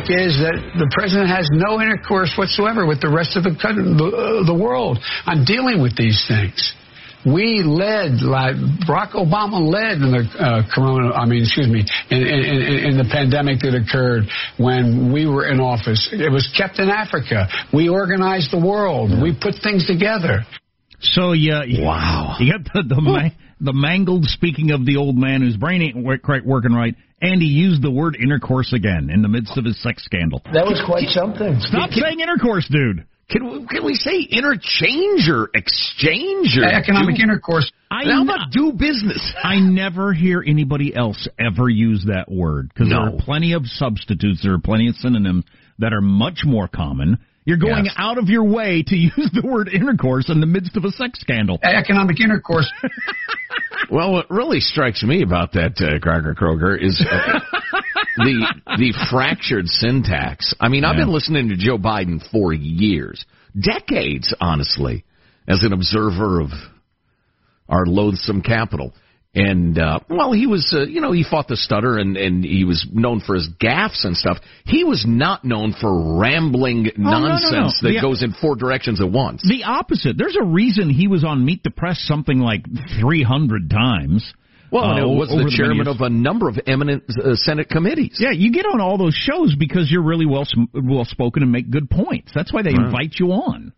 pandemic is that the president has no intercourse whatsoever with the rest of the, the, the world on dealing with these things. We led, like Barack Obama led in the uh, corona. I mean, excuse me, in, in, in, the pandemic that occurred when we were in office. It was kept in Africa. We organized the world. We put things together. So yeah, wow. You got the the, ma- the mangled. Speaking of the old man whose brain ain't quite working right, and he used the word intercourse again in the midst of his sex scandal. That was quite something. Stop saying intercourse, dude. Can we, can we say interchange or exchange or economic do, intercourse? I How about do business? I never hear anybody else ever use that word because no. there are plenty of substitutes. There are plenty of synonyms that are much more common. You're going yes. out of your way to use the word intercourse in the midst of a sex scandal. Economic intercourse. well, what really strikes me about that, uh, Crocker Kroger, is uh, the the fractured syntax. I mean, I've been listening to Joe Biden for years, decades, honestly, as an observer of our loathsome capital. And uh, well, he was, uh, you know, he fought the stutter, and and he was known for his gaffes and stuff. He was not known for rambling oh, nonsense no, no, no. that the, goes in four directions at once. The opposite. There's a reason he was on Meet the Press something like 300 times. Well, uh, was the chairman of a number of eminent uh, Senate committees. Yeah, you get on all those shows because you're really well well spoken and make good points. That's why they right. invite you on.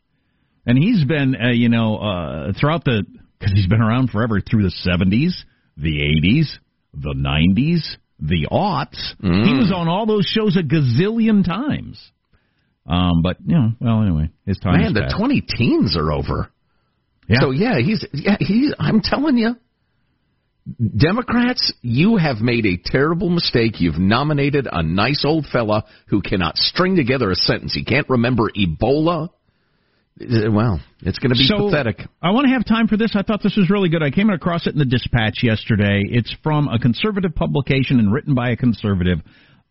And he's been, uh, you know, uh, throughout the because he's been around forever through the 70s, the 80s, the 90s, the aughts. Mm. He was on all those shows a gazillion times. Um, but you know, well, anyway, his time. Man, the twenty teens are over. Yeah. So yeah, he's yeah he's. I'm telling you, Democrats, you have made a terrible mistake. You've nominated a nice old fella who cannot string together a sentence. He can't remember Ebola. Well, it's going to be so, pathetic. I want to have time for this. I thought this was really good. I came across it in the Dispatch yesterday. It's from a conservative publication and written by a conservative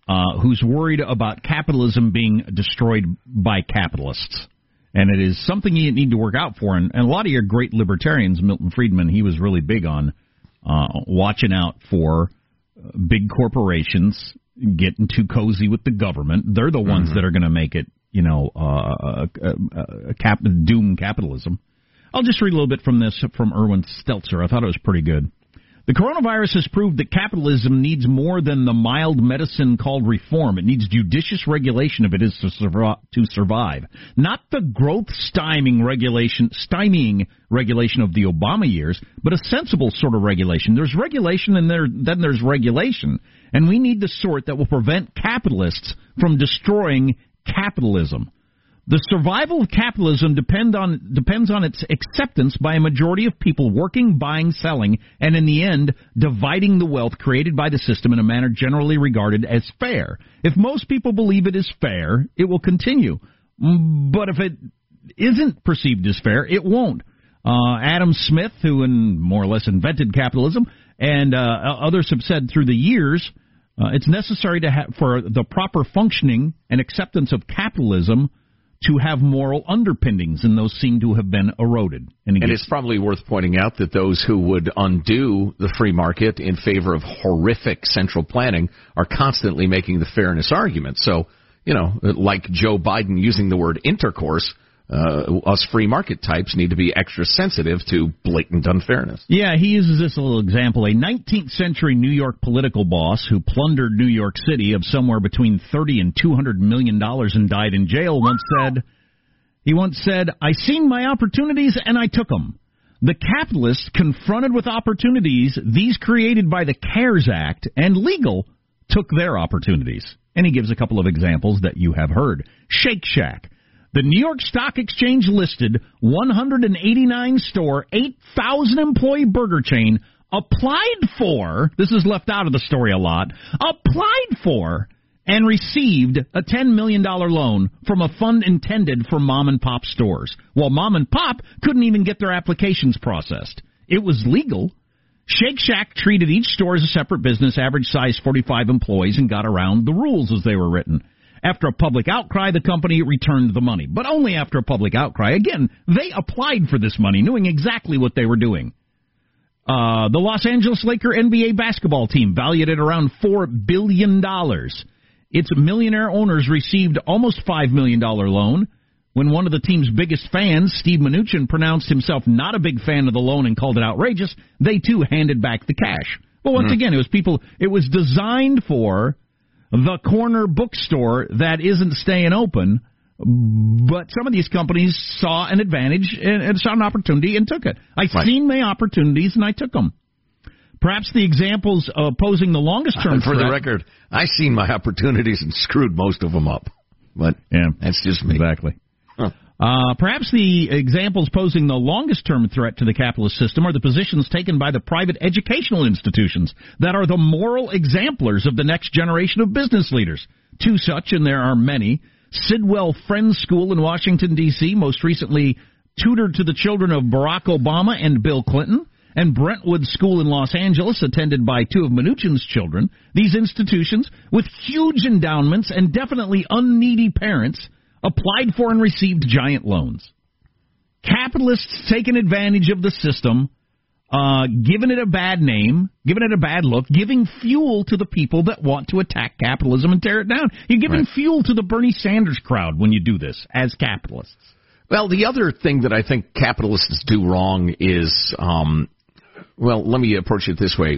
uh, who's worried about capitalism being destroyed by capitalists. And it is something you need to work out for. And, and a lot of your great libertarians, Milton Friedman, he was really big on uh, watching out for uh, big corporations getting too cozy with the government. They're the ones mm-hmm. that are going to make it, you know, uh, uh, cap- doom capitalism. I'll just read a little bit from this from Irwin Stelzer. I thought it was pretty good. The coronavirus has proved that capitalism needs more than the mild medicine called reform. It needs judicious regulation if it is to survive. Not the growth stymieing regulation, stymieing regulation of the Obama years, but a sensible sort of regulation. There's regulation and there, then there's regulation. And we need the sort that will prevent capitalists from destroying capitalism. The survival of capitalism depend on, depends on its acceptance by a majority of people working, buying, selling, and in the end, dividing the wealth created by the system in a manner generally regarded as fair. If most people believe it is fair, it will continue. Mm, but if it isn't perceived as fair, it won't. Uh, Adam Smith, who in more or less invented capitalism, and uh, others have said through the years, uh, it's necessary to have for the proper functioning and acceptance of capitalism to have moral underpinnings, and those seem to have been eroded. And, and it's probably worth pointing out that those who would undo the free market in favor of horrific central planning are constantly making the fairness argument. So, you know, like Joe Biden using the word intercourse, uh, us free market types need to be extra sensitive to blatant unfairness. Yeah, he uses this little example. A 19th century New York political boss who plundered New York City of somewhere between 30 and 200 million dollars and died in jail once said, he once said, I seen my opportunities and I took them. The capitalists confronted with opportunities, these created by the CARES Act and legal, took their opportunities. And he gives a couple of examples that you have heard. Shake Shack the New York Stock Exchange listed 189 store, 8,000 employee burger chain applied for, this is left out of the story a lot, applied for and received a $10 million loan from a fund intended for mom and pop stores, while mom and pop couldn't even get their applications processed. It was legal. Shake Shack treated each store as a separate business, average size 45 employees, and got around the rules as they were written. After a public outcry, the company returned the money, but only after a public outcry. Again, they applied for this money, knowing exactly what they were doing. Uh, the Los Angeles Laker NBA basketball team, valued at around $4 billion, its millionaire owners received almost $5 million loan. When one of the team's biggest fans, Steve Mnuchin, pronounced himself not a big fan of the loan and called it outrageous, they too handed back the cash. But once mm-hmm. again, it was people, it was designed for the corner bookstore that isn't staying open but some of these companies saw an advantage and, and saw an opportunity and took it. I right. seen my opportunities and I took them. Perhaps the examples opposing the longest term. For threat, the record, I seen my opportunities and screwed most of them up. But yeah, that's just me. Exactly. Uh, perhaps the examples posing the longest term threat to the capitalist system are the positions taken by the private educational institutions that are the moral exemplars of the next generation of business leaders. Two such, and there are many, Sidwell Friends School in Washington, D.C., most recently tutored to the children of Barack Obama and Bill Clinton, and Brentwood School in Los Angeles, attended by two of Mnuchin's children. These institutions, with huge endowments and definitely unneedy parents, applied for and received giant loans. Capitalists taking advantage of the system uh, giving it a bad name, giving it a bad look, giving fuel to the people that want to attack capitalism and tear it down. You're giving right. fuel to the Bernie Sanders crowd when you do this as capitalists. Well, the other thing that I think capitalists do wrong is, um, well, let me approach it this way.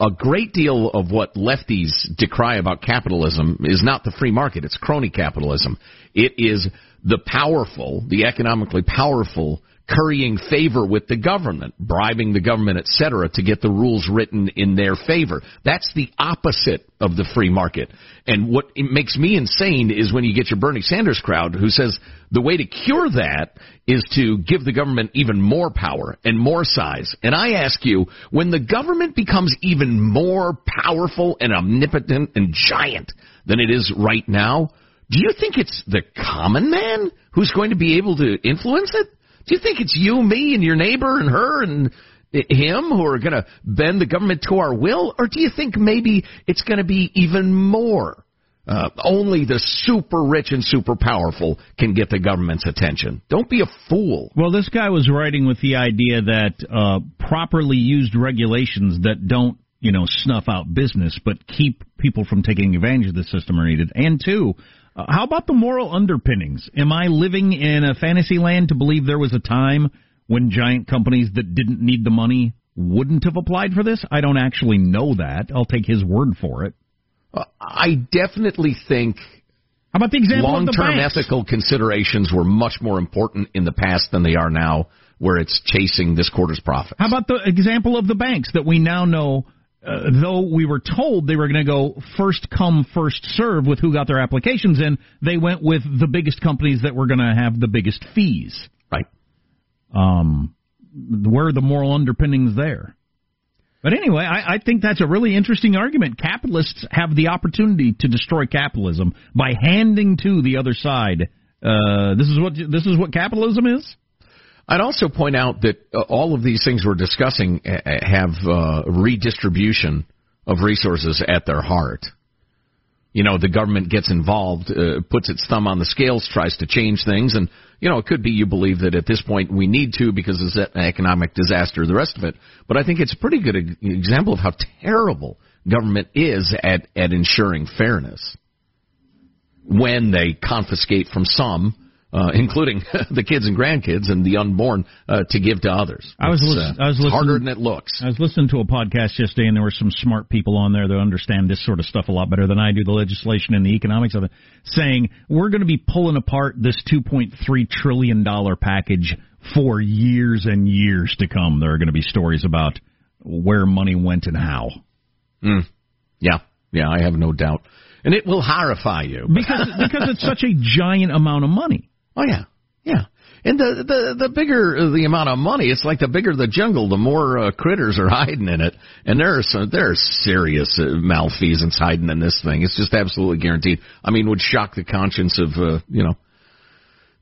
A great deal of what lefties decry about capitalism is not the free market, it's crony capitalism. It is the powerful, the economically powerful, currying favor with the government, bribing the government, etc., to get the rules written in their favor. That's the opposite of the free market. And what makes me insane is when you get your Bernie Sanders crowd who says the way to cure that is to give the government even more power and more size. And I ask you, when the government becomes even more powerful and omnipotent and giant than it is right now, do you think it's the common man who's going to be able to influence it? Do you think it's you, me, and your neighbor and her and him who are going to bend the government to our will? Or do you think maybe it's going to be even more? Uh, only the super rich and super powerful can get the government's attention. Don't be a fool. Well, this guy was writing with the idea that uh, properly used regulations that don't, you know, snuff out business but keep people from taking advantage of the system are needed. And two, uh, how about the moral underpinnings? Am I living in a fantasy land to believe there was a time when giant companies that didn't need the money wouldn't have applied for this? I don't actually know that. I'll take his word for it. Uh, I definitely think how about the example long-term ethical considerations were much more important in the past than they are now, where it's chasing this quarter's profits. How about the example of the banks that we now know uh, though we were told they were going to go first come, first serve with who got their applications in, they went with the biggest companies that were going to have the biggest fees. Right. Um, where are the moral underpinnings there? But anyway, I, I think that's a really interesting argument. Capitalists have the opportunity to destroy capitalism by handing to the other side. Uh, this is what this is what capitalism is. I'd also point out that uh, all of these things we're discussing uh, have uh, redistribution of resources at their heart. You know, the government gets involved, uh, puts its thumb on the scales, tries to change things, and you know, it could be you believe that at this point we need to because it's an economic disaster, the rest of it. But I think it's a pretty good example of how terrible government is at at ensuring fairness when they confiscate from some uh, including the kids and grandkids and the unborn, uh, to give to others. I was, uh, I was listening, harder than it looks. I was listening to a podcast yesterday, and there were some smart people on there that understand this sort of stuff a lot better than I do, the legislation and the economics of it, saying we're going to be pulling apart this 2.3 trillion dollar package for years and years to come. There are going to be stories about where money went and how. Mm. Yeah, yeah, I have no doubt. And it will horrify you because because it's such a giant amount of money. Oh yeah, yeah. And the the the bigger the amount of money, it's like the bigger the jungle, the more uh, critters are hiding in it. And there are some there are serious uh, malfeasance hiding in this thing. It's just absolutely guaranteed. I mean, would shock the conscience of uh, you know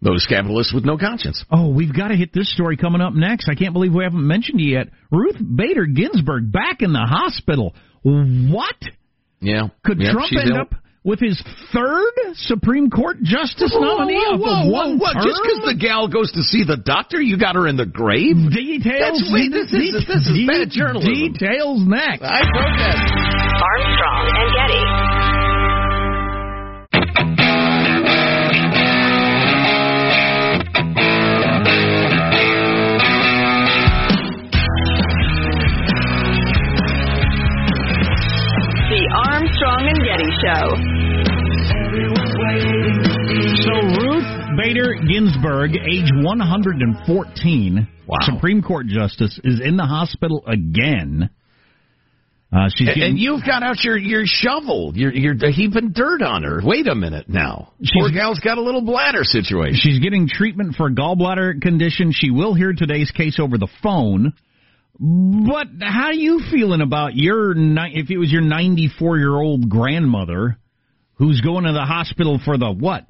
those capitalists with no conscience. Oh, we've got to hit this story coming up next. I can't believe we haven't mentioned it yet. Ruth Bader Ginsburg back in the hospital. What? Yeah. Could yep, Trump end ill. up with his third Supreme Court justice whoa, nominee whoa, whoa, one whoa, Just because the gal goes to see the doctor, you got her in the grave? Details. That's, wait, this is, this is bad journalism. Details next. I protest. Armstrong and Getty. Show. So Ruth Bader Ginsburg, age 114, Wow. Supreme Court justice, is in the hospital again. Uh, she's And, getting, and you've got out your your shovel. You're you're heaping dirt on her. Wait a minute now. Poor gal's got a little bladder situation. she's getting treatment for a gallbladder condition. She will hear today's case over the phone. But how are you feeling about your if it was your 94 year old grandmother who's going to the hospital for the what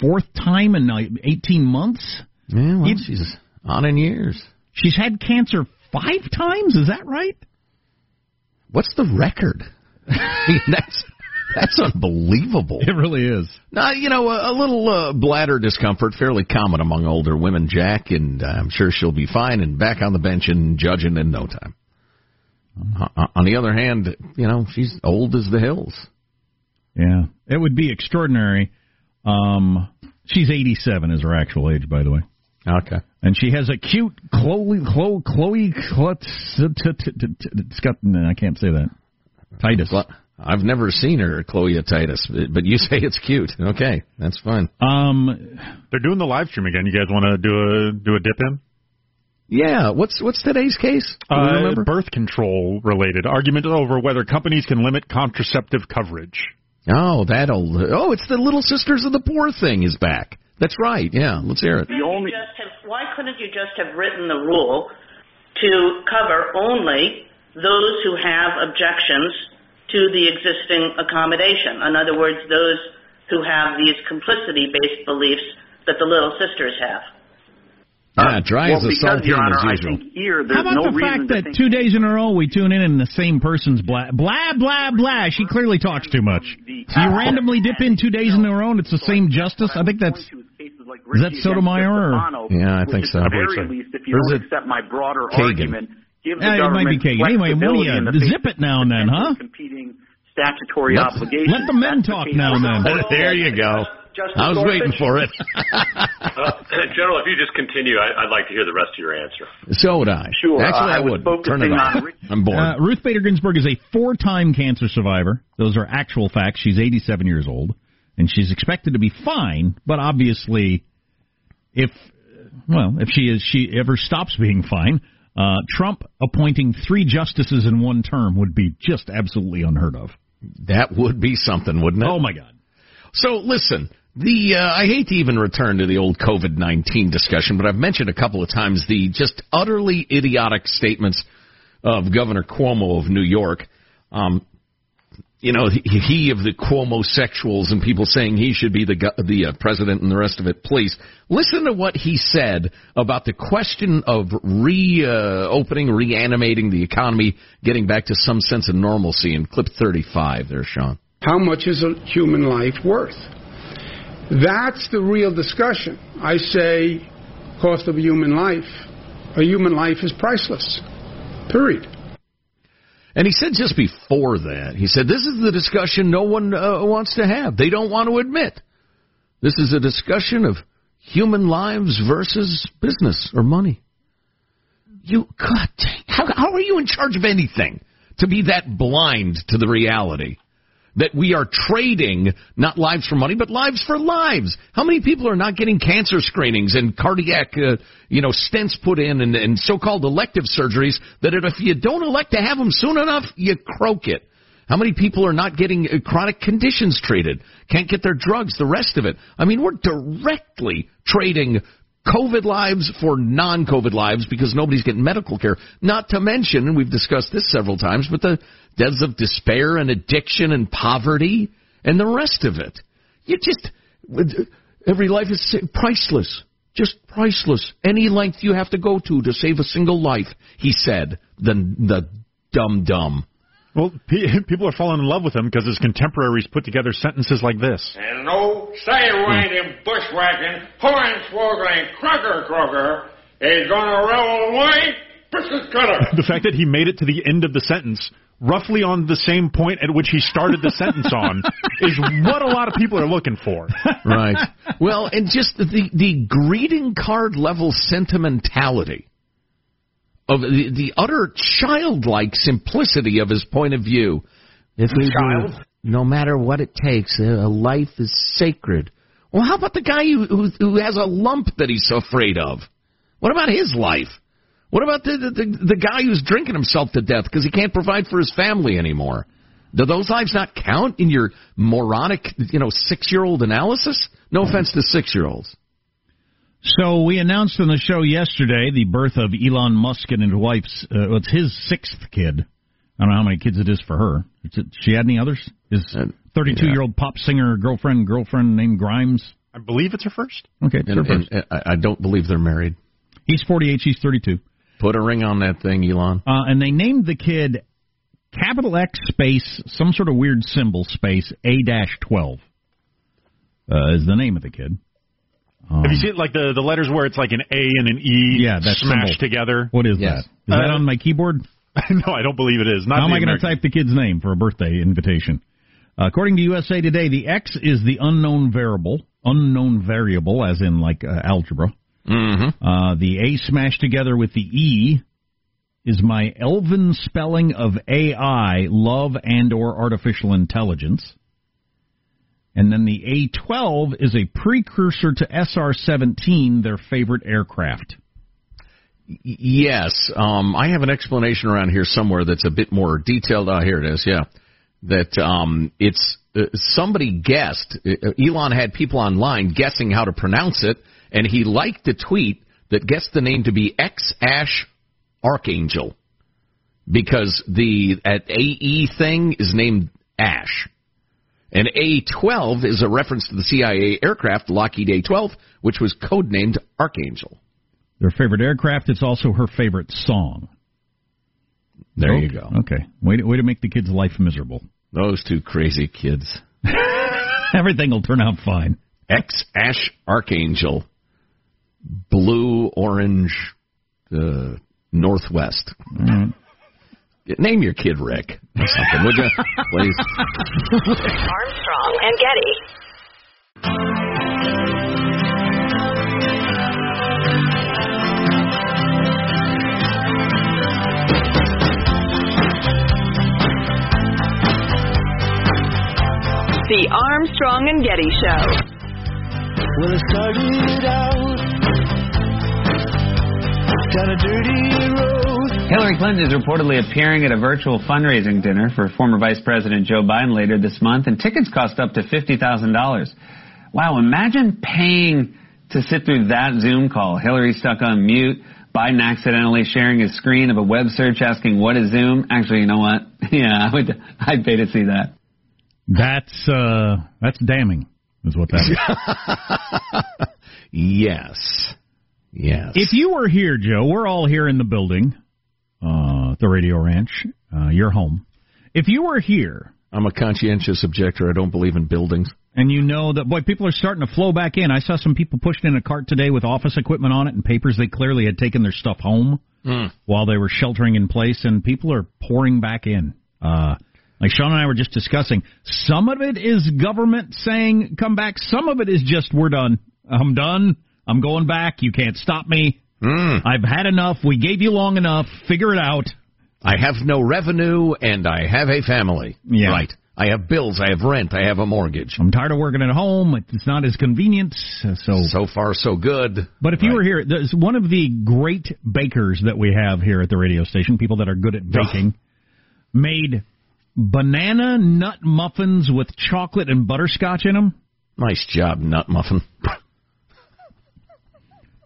fourth time in like 18 months? Yeah, well, You- she's on in years. She's had cancer five times. Is that right? What's the record? I mean, that's that's unbelievable. It really is. Now, you know, a, a little uh, bladder discomfort, fairly common among older women, Jack, and I'm sure she'll be fine and back on the bench and judging in no time. Uh, on the other hand, you know, she's old as the hills. Yeah, it would be extraordinary. Um, she's 87 is her actual age, by the way, Okay. and she has a cute Chloe Chloe Chloe. Chloe it's got I can't say that. Titus. Well, I've never seen her, Chloe Titus, but you say it's cute. Okay, that's fine. Um, They're doing the live stream again. You guys want to do a do a dip in? Yeah, what's what's today's case? Uh, birth control related argument over whether companies can limit contraceptive coverage. Oh, that'll. Oh, it's the Little Sisters of the Poor thing is back. That's right. Yeah, let's hear it. Only just have, why couldn't you just have written the rule to cover only those who have objections to the existing accommodation? In other words, those who have these complicity-based beliefs that the Little Sisters have. Yeah, dry well, as a because, saltine Honor, as I usual. think here how about no the fact that think two days in a row we tune in and the same person's blah blah blah blah? She clearly talks too much. So you randomly dip in two days in a row and it's the same justice. I think that's Is that Sotomayor or- Yeah, I think so. At the I believe very so. least, if you don't accept my broader Kagan? argument, give the Yeah, it might be government Kagan. Anyway, what do flexibility you- in the face zip it now and then, huh? Competing statutory Let- obligations. let the men That's talk case now and then. there you go. Justice I was waiting for it. Uh, General, if you just continue, I, I'd like to hear the rest of your answer. so would I. Sure, Actually, uh, I I was would. Turn it focusing off. on I'm bored. Uh, Ruth Bader Ginsburg is a four-time cancer survivor. Those are actual facts. She's 87 years old, and she's expected to be fine. But obviously, if well, if she is, she ever stops being fine, uh, Trump appointing three justices in one term would be just absolutely unheard of. that would be something, wouldn't it? Oh my God! So listen, the uh, I hate to even return to the old COVID nineteen discussion, but I've mentioned a couple of times the just utterly idiotic statements of Governor Cuomo of New York. Um, you know, he, of the Cuomo sexuals and people saying he should be the the uh, president and the rest of it. Please listen to what he said about the question of reopening, reanimating the economy, getting back to some sense of normalcy. In clip thirty five, there, Sean. How much is a human life worth? That's the real discussion. I say, cost of a human life. A human life is priceless. Period. And he said just before that, he said, this is the discussion no one uh, wants to have. They don't want to admit. This is a discussion of human lives versus business or money. You, God, how, how are you in charge of anything to be that blind to the reality? That we are trading not lives for money, but lives for lives. How many people are not getting cancer screenings and cardiac, uh, you know, stents put in and, and so-called elective surgeries that if you don't elect to have them soon enough, you croak it. How many people are not getting uh, chronic conditions treated? Can't get their drugs, the rest of it. I mean, we're directly trading COVID lives for non COVID lives because nobody's getting medical care. Not to mention, and we've discussed this several times, but the deaths of despair and addiction and poverty and the rest of it. You just, every life is priceless. Just priceless. Any length you have to go to to save a single life, he said. The, the dumb dumb. Well, people are falling in love with him because his contemporaries put together sentences like this. And no sidewinding, hmm. bushwhacking, hornswoggling, crocker crocker is gonna roll away biscuit cutter. The fact that he made it to the end of the sentence, roughly on the same point at which he started the sentence on, is what a lot of people are looking for. right. Well, and just the the greeting card level sentimentality of the, the utter childlike simplicity of his point of view. If we Child? No matter what it takes, a life is sacred. Well, how about the guy who, who, who has a lump that he's so afraid of? What about his life? What about the, the, the, the guy who's drinking himself to death because he can't provide for his family anymore? Do those lives not count in your moronic, you know, six year old analysis? No offense to six year olds. So we announced on the show yesterday the birth of Elon Musk and his wife's. Uh, it's his sixth kid. I don't know how many kids it is for her. Is it, she had any others? His Uh, 32 year old pop singer girlfriend girlfriend named Grimes. I believe it's her first. Okay, it's her first. and I I don't believe they're married. He's 48. She's 32. Put a ring on that thing, Elon. Uh, and they named the kid capital X space some sort of weird symbol space A dash 12 uh, is the name of the kid. Um, Have you seen like the the letters where it's like an A and an E Yeah, that smashed symbol. together? What is Yes. that? Is that Uh, on my keyboard? no, I don't believe it is. Not How am I going to type the kid's name for a birthday invitation? Uh, according to USA Today, the X is the unknown variable, unknown variable, as in like uh, algebra. Mm-hmm. Uh, the A smashed together with the E is my elven spelling of AI, love and or artificial intelligence. And then the A12 is a precursor to SR-17, their favorite aircraft. Yes, um, I have an explanation around here somewhere that's a bit more detailed. Ah, here it is. Yeah, that um, it's uh, somebody guessed. Uh, Elon had people online guessing how to pronounce it, and he liked the tweet that guessed the name to be X Ash Archangel because the at AE thing is named Ash. And A12 is a reference to the CIA aircraft Lockheed A12, which was codenamed Archangel. Their favorite aircraft. It's also her favorite song. There Oh, you go. Okay. Way to, way to make the kid's life miserable. Those two crazy kids. Everything will turn out fine. X Ash Archangel. Blue, orange, uh, northwest. Name your kid Rick or something, would you? Please. Armstrong and Getty. The Armstrong and Getty Show. Well, it started out down a dirty road. Hillary Clinton is reportedly appearing at a virtual fundraising dinner for former Vice President Joe Biden later this month, and tickets cost up to $50,000. Wow, imagine paying to sit through that Zoom call. Hillary stuck on mute, Biden accidentally sharing his screen of a web search asking, what is Zoom? Actually, you know what? Yeah, I would, I'd pay to see that. That's uh, that's damning, is what that is. yes. Yes. if you were here, Joe, we're all here in the building, uh, the Radio Ranch, uh, your home. If you were here I'm a conscientious objector. I don't believe in buildings. and you know that boy, people are starting to flow back in. I saw some people pushing in a cart today with office equipment on it and papers. They clearly had taken their stuff home while they were sheltering in place, and people are pouring back in. Uh, like Sean and I were just discussing, some of it is government saying come back. Some of it is just we're done. I'm done. I'm going back. You can't stop me. Mm. I've had enough. We gave you long enough. Figure it out. I have no revenue and I have a family. Yeah. Right. I have bills. I have rent. I have a mortgage. I'm tired of working at home. It's not as convenient. Uh, so, So far, so good. but if you were here, there's one of the great bakers that we have here at the radio station, people that are good at baking, made banana nut muffins with chocolate and butterscotch in them. Nice job, nut muffin.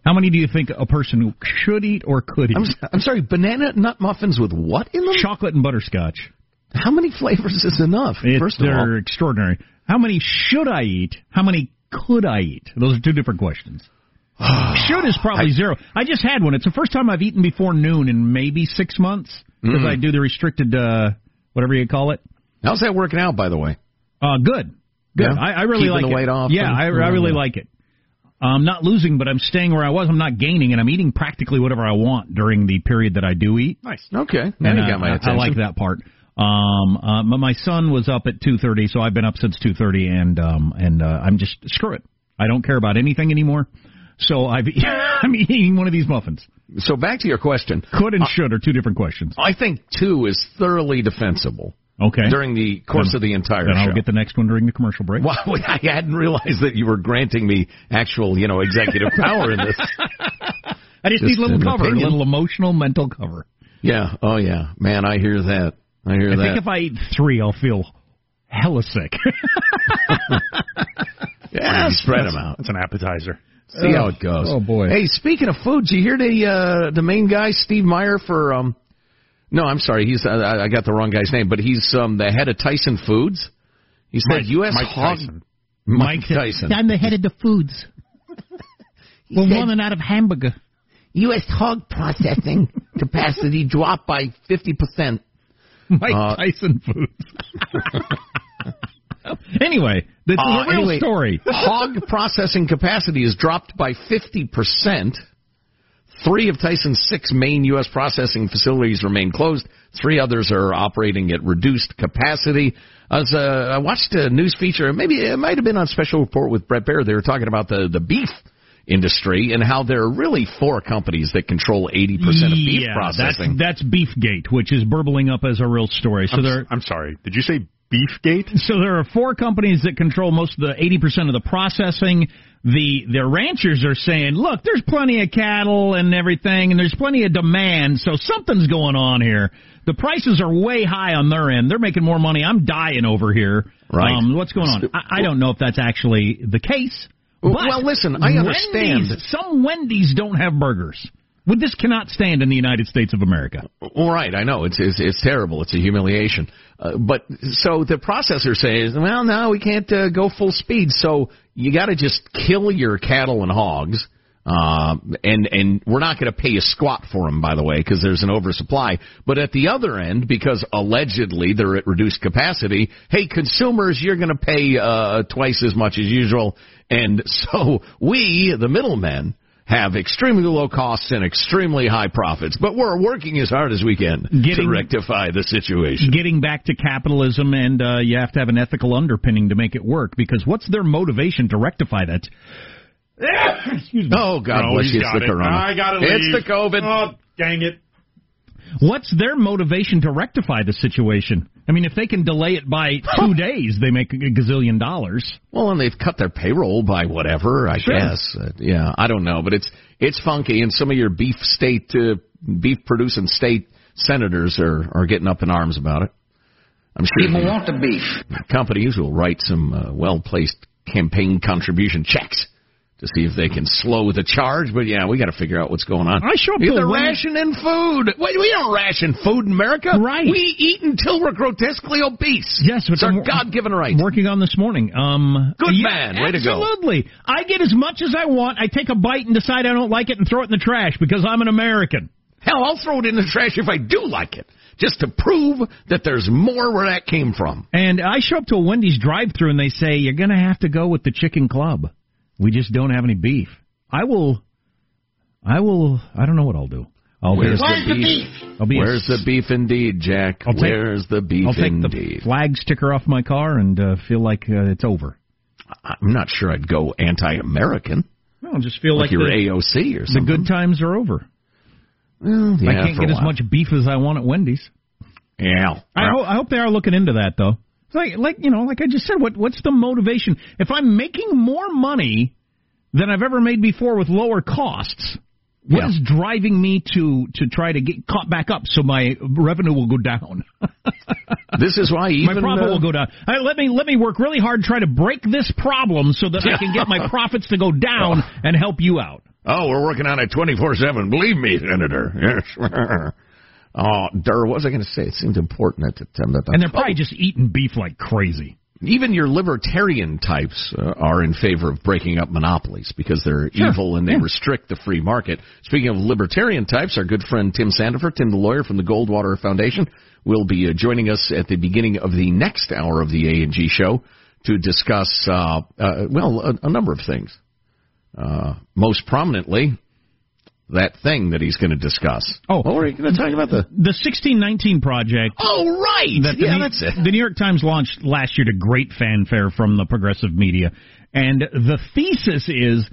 How many do you think a person should eat or could eat? I'm, I'm sorry, banana nut muffins with what in them? Chocolate and butterscotch. How many flavors is enough? It's, First of all, they're extraordinary. How many should I eat? How many could I eat? Those are two different questions. should is probably zero. I just had one. It's the first time I've eaten before noon in maybe six months because Mm. I do the restricted, uh, whatever you call it. how's that working out, by the way? Uh, good. Good. Yeah? I, I really Keeping like the it. weight off Yeah, and- I, I really Yeah. like it. I'm not losing, but I'm staying where I was. I'm not gaining, and I'm eating practically whatever I want during the period that I do eat. Nice. Okay, now And, you uh, got my I- attention. I like that part. Um, uh, my- son was up at two thirty, so I've been up since two thirty, and um, and uh, I'm just screw it. I don't care about anything anymore. So I've I'm eating one of these muffins. So back to your question. Could and should are two different questions. I think two is thoroughly defensible. Okay. During the course Then- of the entire Then show. I'll get the next one during the commercial break. Well, I hadn't realized that you were granting me actual, you know, executive power in this. I just, Just need a little cover, opinion. a little emotional, mental cover. Yeah. Oh, yeah. Man, I hear that. I hear I that. I think if I eat three, I'll feel hella sick. yeah, spread them out. It's an appetizer. See how it goes. Oh, boy. Hey, speaking of foods, you hear the uh, the main guy, Steve Meyer, for um. No, I'm sorry. He's I, I got the wrong guy's name, but he's um the head of Tyson Foods. He said Mike- U.S. Mike hog. Tyson. Mike Tyson. I'm the head of the foods. We're running out of hamburger. U.S. hog processing capacity dropped by 50%. Mike Uh, Tyson foods. anyway, this is Uh, a real anyway, story. hog processing capacity is dropped by 50%. Three of Tyson's six main U.S. processing facilities remain closed. Three others are operating at reduced capacity. I, uh, I watched a news feature, maybe it might have been on Special Report with Bret Baier. They were talking about the, the beef industry and how there are really four companies that control 80% of beef yeah, processing. That's, that's Beefgate, which is burbling up as a real story. So I'm, there, s- I'm sorry. Did you say Beefgate? So there are four companies that control most of the 80% of the processing. The the ranchers are saying, "Look, there's plenty of cattle and everything and there's plenty of demand, so something's going on here. The prices are way high on their end. They're making more money. I'm dying over here. Right. Um, what's going on? I, I don't know if that's actually the case. But Well, listen, I understand. Wendy's, some Wendy's don't have burgers. Well, this cannot stand in the United States of America. Right, I know it's it's, it's terrible. It's a humiliation. Uh, but so the processor says, well, no, we can't uh, go full speed. So you got to just kill your cattle and hogs. Uh, and and we're not going to pay a squat for them, by the way, because there's an oversupply. But at the other end, because allegedly they're at reduced capacity, hey, consumers, you're going to pay uh, twice as much as usual. And so we, the middlemen, have extremely low costs and extremely high profits, but we're working as hard as we can to rectify the situation. getting back to capitalism, and uh, you have to have an ethical underpinning to make it work. Because what's their motivation to rectify that? Excuse me. Oh, God Oh, bless you, it's got the it. corona. I gotta leave. It's the COVID. Oh, dang it. What's their motivation to rectify the situation? I mean, if they can delay it by two days, they make a gazillion dollars. Well, and they've cut their payroll by whatever, I Sure. guess. Uh, yeah, I don't know, but it's it's funky, and some of your beef state, uh, beef producing state senators are are getting up in arms about it. I'm sure People the want the beef. companies will write some uh, well placed campaign contribution checks to see if they can slow the charge. But yeah, we got to figure out what's going on. I show up to They're a rationing food. Wait, we don't ration food in America. Right. We eat until we're grotesquely obese. Yes, it's our I'm- God given right. I'm working on this morning. Um, Good yeah, man. Way to go. Absolutely. I get as much as I want. I take a bite and decide I don't like it and throw it in the trash because I'm an American. Hell, I'll throw it in the trash if I do like it, just to prove that there's more where that came from. And I show up to a Wendy's drive-through and they say you're going to have to go with the chicken club. We just don't have any beef. I will. I will. I don't know what I'll do. I'll Where's be. the beef? I'll be. Where's the beef indeed, Jack? I'll take- Where's the beef I'll take indeed? the flag sticker off my car and uh, feel like uh, it's over. I'm not sure I'd go anti-American. No, just feel like, like, you're the, AOC or something. the good times are over. Well, I can't get as much beef as I want at Wendy's. Yeah. I, ho- I hope they are looking into that though. Like, like you know, like I just said, what what's the motivation? If I'm making more money than I've ever made before with lower costs, what is Yeah. driving me to to try to get caught back up so my revenue will go down? This is why even my profit uh, will go down. Right, let me let me work really hard try to break this problem so that I can get my profits to go down and help you out. Oh, we're working on it 24-7. Believe me, Senator. Yes. oh, Dur, what was I going to say? It seemed important at the time. That And they're probably just eating beef like crazy. even your libertarian types uh, are in favor of breaking up monopolies because they're Sure. evil and they Yeah. restrict the free market. Speaking of libertarian types, our good friend Tim Sandefur, Tim the lawyer from the Goldwater Foundation, will be uh, joining us at the beginning of the next hour of the A and G show to discuss, uh, uh, well, a, a number of things. Uh, most prominently, that thing that he's going to discuss. Oh, what were you going to talk about? The the 1619 project. oh, right, that the, yeah, New- that's it. the New York Times launched last year to great fanfare from the progressive media, and the thesis is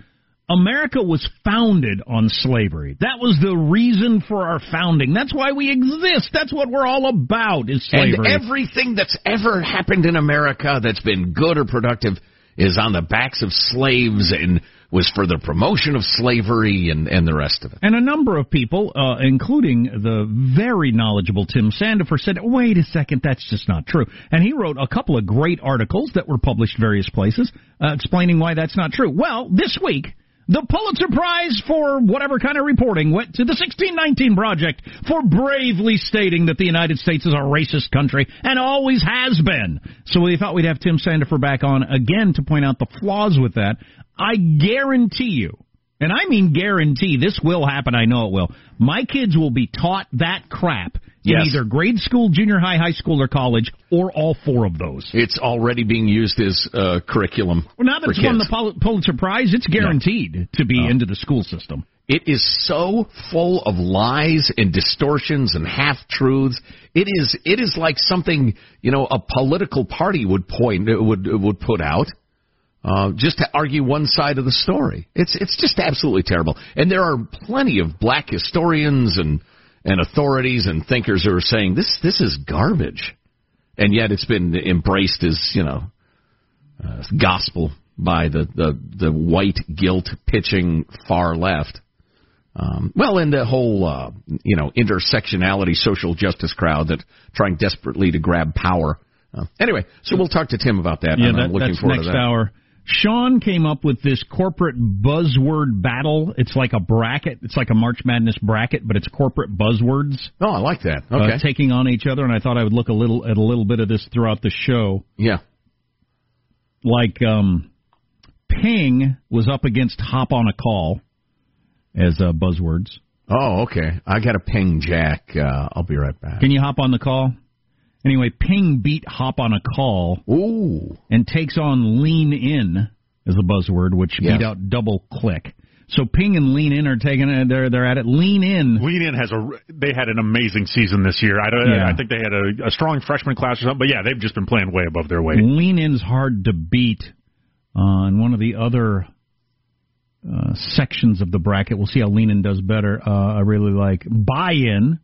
America was founded on slavery. That was the reason for our founding. That's why we exist. That's what we're all about is slavery. And everything that's ever happened in America that's been good or productive is on the backs of slaves and was for the promotion of slavery and, and the rest of it. And a number of people, uh, including the very knowledgeable Tim Sandefur, said, wait a second, that's just not true. And he wrote a couple of great articles that were published various places uh, explaining why that's not true. Well, this week, the Pulitzer Prize for whatever kind of reporting went to the 1619 Project for bravely stating that the United States is a racist country and always has been. So we thought we'd have Tim Sandefur back on again to point out the flaws with that. I guarantee you, and I mean guarantee, this will happen, I know it will. My kids will be taught that crap in Yes. either grade school, junior high, high school, or college, or all four of those. It's already being used as uh, curriculum. Well, now that it's won the. Pul- Pulitzer Prize, it's guaranteed to be Oh. into the school system. It is so full of lies and distortions and half truths. It is it is like something you know a political party would point would would put out uh, just to argue one side of the story. It's it's just absolutely terrible. And there are plenty of black historians and and authorities and thinkers who are saying this this is garbage, and yet it's been embraced as you know uh, gospel by the, the the white guilt pitching far left. Um, well, and the whole uh, you know intersectionality social justice crowd that trying desperately to grab power. Uh, anyway, so we'll talk to Tim about that. Yeah, that, I'm looking that's forward next to that. hour. Sean came up with this corporate buzzword battle. It's like a bracket. It's like a March Madness bracket, but it's corporate buzzwords. Oh, I like that. uh, Okay. taking on each other, and I thought I would look a little at a little bit of this throughout the show. yeah. Like um, ping was up against hop on a call as uh, buzzwords. Oh, okay. I got to ping Jack. Uh, I'll be right back. Can you hop on the call? Anyway, ping beat hop on a call. Ooh. And takes on lean in as a buzzword, which Yeah. beat out double click. So ping and lean in are taking it. They're they're at it. Lean in. Lean in has a they had an amazing season this year. I don't. Yeah. I think they had a, a strong freshman class or something. But yeah, they've just been playing way above their weight. Lean in's hard to beat. Uh, and one of the other uh, sections of the bracket, we'll see how lean in does better. Uh, I really like buy in.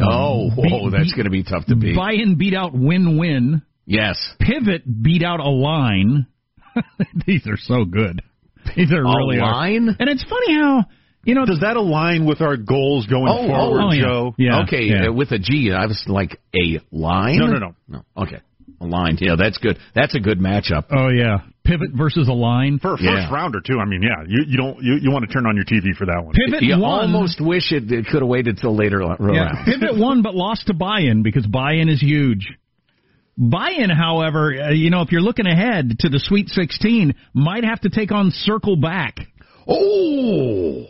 Oh, whoa, that's going to be tough to beat. Buy in beat out win win. Yes. Pivot beat out a line. These are so good. These are A really are. line? And it's funny how you know. Does that align with our goals going Oh, forward, oh, yeah. Joe? Yeah. okay, yeah. Uh, with a G, I was like a line. No, no, no. no. Okay, a line. Yeah, that's good. That's a good matchup. Oh yeah, pivot versus a line For a first Yeah. rounder too. I mean, yeah, you you don't you, you want to turn on your TV for that one. Pivot you won. almost wish it, it could have waited till later lo- Yeah. Pivot won, but lost to buy-in because buy-in is huge. Buy-in, however, uh, you know, if you're looking ahead to the Sweet 16, might have to take on Circle Back, Oh,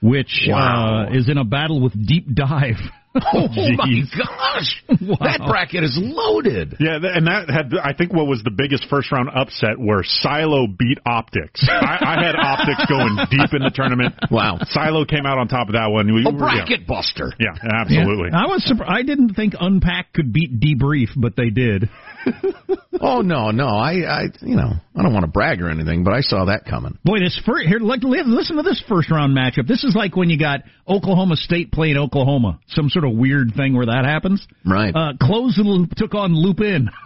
which Wow. uh, is in a battle with Deep Dive. oh my gosh, Wow. that bracket is loaded. Yeah, and that had I think what was the biggest first round upset where Silo beat Optics. I, I had Optics going deep in the tournament. Wow. Silo came out on top of that one. We- A yeah. bracket buster. Yeah, absolutely. Yeah. I was surprised. I didn't think Unpack could beat Debrief, but they did. Oh no, no, I, I, you know, I don't want to brag or anything, but I saw that coming. Boy, this first here, like, listen to this first round matchup. This is like when you got Oklahoma State playing Oklahoma, some sort of weird thing where that happens. Right. Uh, close the loop took on loop in.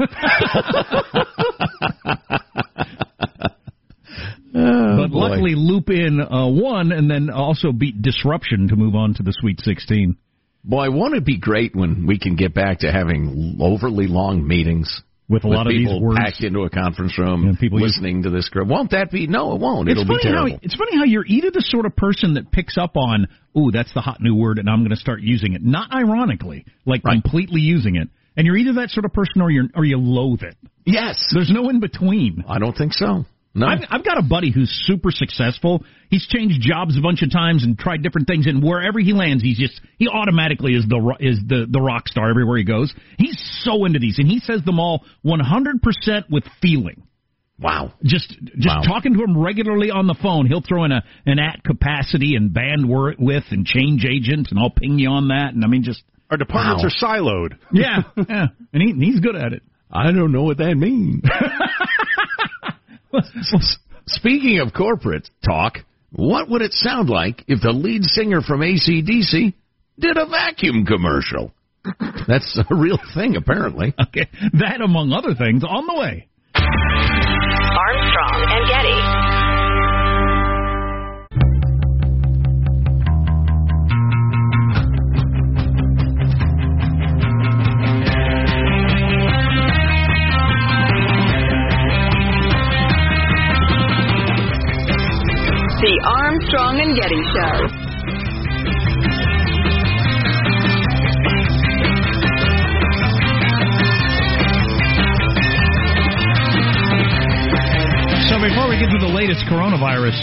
but boy. luckily, loop in uh, won and then also beat disruption to move on to the Sweet 16. Boy, won't it be great when we can get back to having overly long meetings With a lot of these people words. packed into a conference room, Yeah, people use- listening to this group? Won't that be? No, it won't. It'll it's be funny terrible. how it's funny how you're either the sort of person that picks up on, ooh, that's the hot new word, and I'm going to start using it, not ironically, like Right. completely using it, and you're either that sort of person or you're, or you loathe it. yes, There's no in between. I don't think so. No, I've, I've got a buddy who's super successful. He's changed jobs a bunch of times and tried different things, and wherever he lands, he's just he automatically is the ro- is the the rock star everywhere he goes. He's so into these, and he says them all 100 percent with feeling. wow. Just just Wow. talking to him regularly on the phone, he'll throw in a an at capacity and bandwidth with and change agent, and I'll ping you on that. And I mean, just Our departments Wow. are siloed. yeah, yeah, and he, and he's good at it. I don't know what that means. Speaking of corporate talk, What would it sound like if the lead singer from ACDC did a vacuum commercial? That's a real thing, apparently. Okay, that among other things on the way.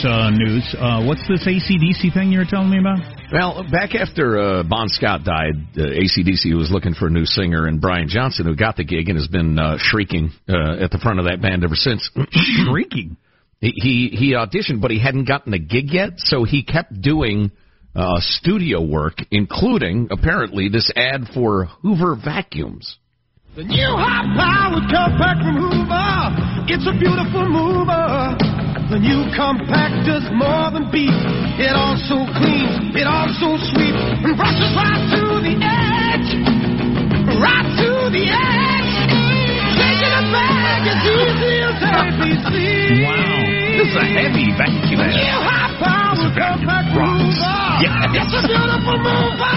Uh, news, uh, what's this ACDC thing you were telling me about? Well, back after uh, Bon Scott died, uh, ACDC was looking for a new singer, and Brian Johnson, who got the gig and has been uh, shrieking uh, at the front of that band ever since. Shrieking? He, he he auditioned, but he hadn't gotten a gig yet, so he kept doing uh, studio work, including apparently this ad for Hoover vacuums. The new high powered compact from Hoover. It's a beautiful mover. The new compact does more than beat. It also cleans, it also sweeps, and brushes right to the edge. Right to the edge. Taking it back as easy as ABC. Wow, this is a heavy vacuum The new high powered compact from Hoover. Yeah. It's a beautiful mover.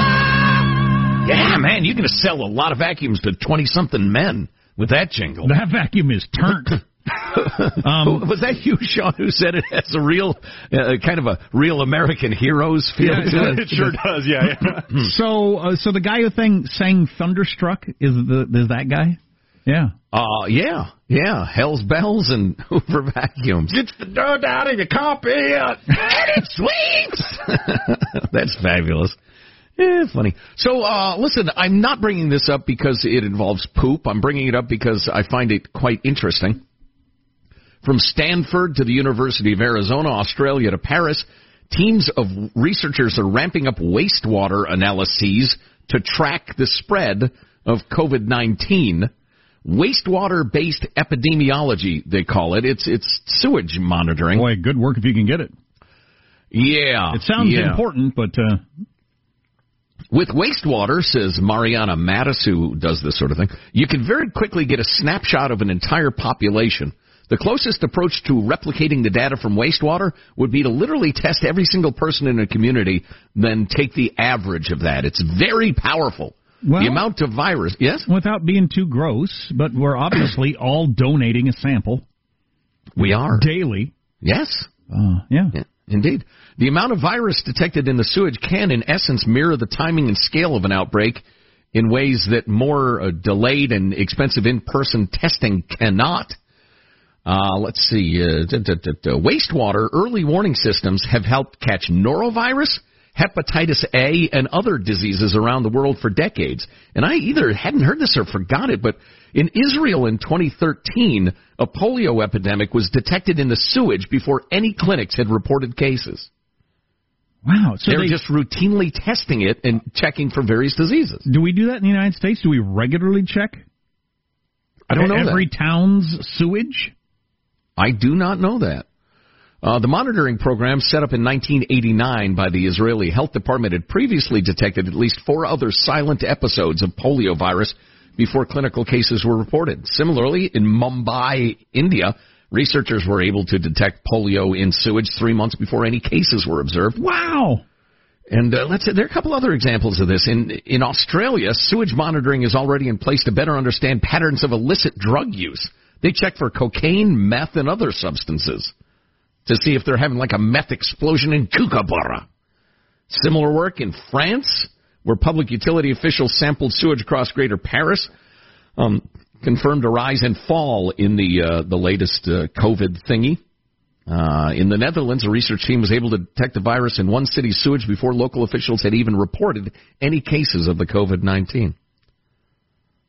Yeah, man, you're going to sell a lot of vacuums to twenty-something men with that jingle. That vacuum is turned. Um, was that you, Sean, who said it has a real, uh, kind of a real American heroes feel Yeah, to it it? It sure does, yeah. yeah. so, uh, so the guy who thing sang "Thunderstruck" is the is that guy? Yeah. Uh, yeah, yeah. Hell's bells and Hoover vacuums. Gets the dirt out of your carpet. and it sweeps. That's fabulous. Yeah, funny. So, uh, listen, I'm not bringing this up because it involves poop. I'm bringing it up because I find it quite interesting. From Stanford to the University of Arizona, Australia to Paris, teams of researchers are ramping up wastewater analyses to track the spread of COVID-19. Wastewater-based epidemiology, they call it. It's it's sewage monitoring. Boy, good work if you can get it. Yeah, It sounds yeah. important, but uh, With wastewater, says Mariana Matus, who does this sort of thing, you can very quickly get a snapshot of an entire population. The closest approach to replicating the data from wastewater would be to literally test every single person in a community, then take the average of that. It's very powerful. Well- the amount of virus, yes? without being too gross, but we're obviously all donating a sample We are. daily. Yes. Uh, yeah. Yeah, indeed. The amount of virus detected in the sewage can, in essence, mirror the timing and scale of an outbreak in ways that more uh, delayed and expensive in-person testing cannot. Uh, let's see. Uh, d- d- d- wastewater early warning systems have helped catch norovirus, hepatitis A, and other diseases around the world for decades. And I either hadn't heard this or forgot it, but in Israel in 2013, a polio epidemic was detected in the sewage before any clinics had reported cases. Wow. So They're they, just routinely testing it and checking for various diseases. do we do that in the United States? Do we regularly check I don't know every that. town's sewage? I do not know that. Uh, the monitoring program set up in 1989 by the Israeli Health Department had previously detected at least four other silent episodes of polio virus before clinical cases were reported. Similarly, in Mumbai, India, researchers were able to detect polio in sewage three months before any cases were observed. Wow. And uh, let's say there are a couple other examples of this. In in Australia, sewage monitoring is already in place to better understand patterns of illicit drug use. They check for cocaine, meth, and other substances to see if they're having like a meth explosion in Kookaburra. Similar work in France, where public utility officials sampled sewage across Greater Paris, um, confirmed a rise and fall in the uh, the latest uh, COVID thingy. Uh, in the Netherlands, a research team was able to detect the virus in one city's sewage before local officials had even reported any cases of the COVID-19.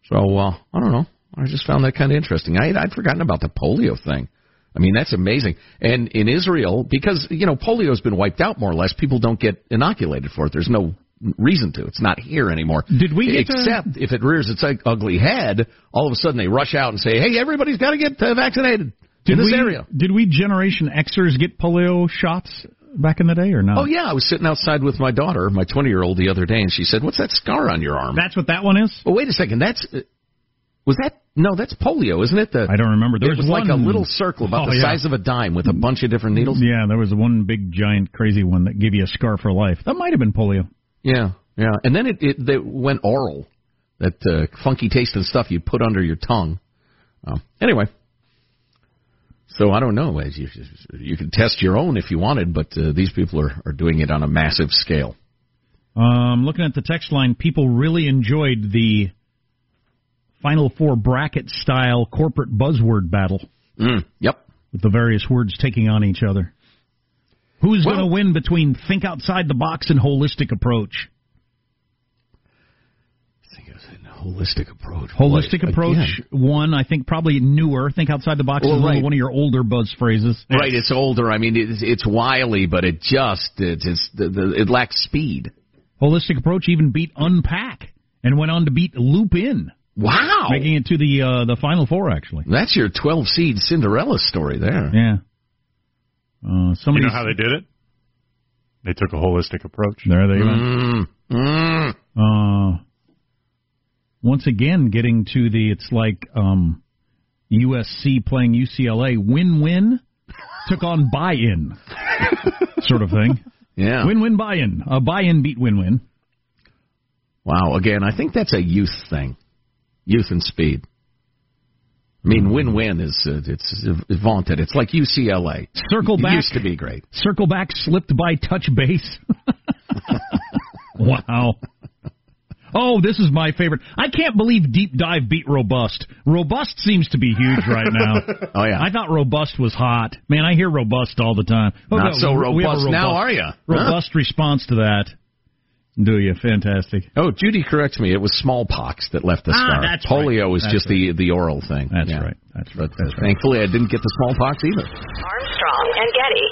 So, uh, I don't know. I just found that kind of interesting. I, I'd forgotten about the polio thing. I mean, that's amazing. And in Israel, because, you know, polio's been wiped out more or less, people don't get inoculated for it. There's no reason to. It's not here anymore. Did we get to- Except if it rears its ugly head, all of a sudden they rush out and say, hey, everybody's got to get uh, vaccinated Did in this we, area. Did we Generation Xers get polio shots back in the day or not? Oh yeah, I was sitting outside with my daughter, my 20 year old, the other day, and she said, "What's that scar on your arm?" That's what that one is. Well, wait a second. That's uh, was that no? That's polio, isn't it? The, I don't remember. There it was, was like a little circle about Oh, the yeah. size of a dime with a bunch of different needles. Yeah, there was one big giant crazy one that gave you a scar for life. That might have been polio. Yeah, yeah. And then it, it they went oral. That uh, funky taste and stuff you put under your tongue. Um, anyway, so I don't know. As You, you can test your own if you wanted, but uh, these people are, are doing it on a massive scale. Um, looking at the text line, people really enjoyed the Final Four bracket style corporate buzzword battle Mm, yep. with the various words taking on each other. Who's Well- going to win between think outside the box and holistic approach? Holistic approach. Holistic Boy, approach, again. one, I think probably newer. Think outside the box Well, is right. one of your older buzz phrases. Right, it's older. I mean, it's, it's wily, but it just it, the, it lacks speed. Holistic approach even beat Unpack and went on to beat Loop In. Wow, making it to the uh, the final four actually. That's your 12 seed Cinderella story there. Yeah. Uh, You somebody know how they did it? They took a holistic approach. There they go. Mm, mm. Uh, once again, getting to the it's like um, USC playing UCLA. Win-win took on buy-in, sort of thing. Yeah. Win-win buy-in. A buy-in beat win-win. Wow. Again, I think that's a youth thing, youth and speed. I mean, win-win is uh, it's vaunted. It's like UCLA. Circle It back. used to be great. Circle back, slipped by touch base. wow. Oh, this is my favorite. I can't believe Deep Dive beat Robust. Robust seems to be huge right now. Oh, yeah. I thought Robust was hot. Man, I hear Robust all the time. Oh, Not no, so a robust now, are? Huh? Robust response to that. Do you? Fantastic. Oh, Judy corrects me. It was smallpox that left the Ah, scar. that's Polio right. was That's just the the oral thing. That's Yeah. right. That's But uh, thankfully, I didn't get the smallpox either. Armstrong and Getty.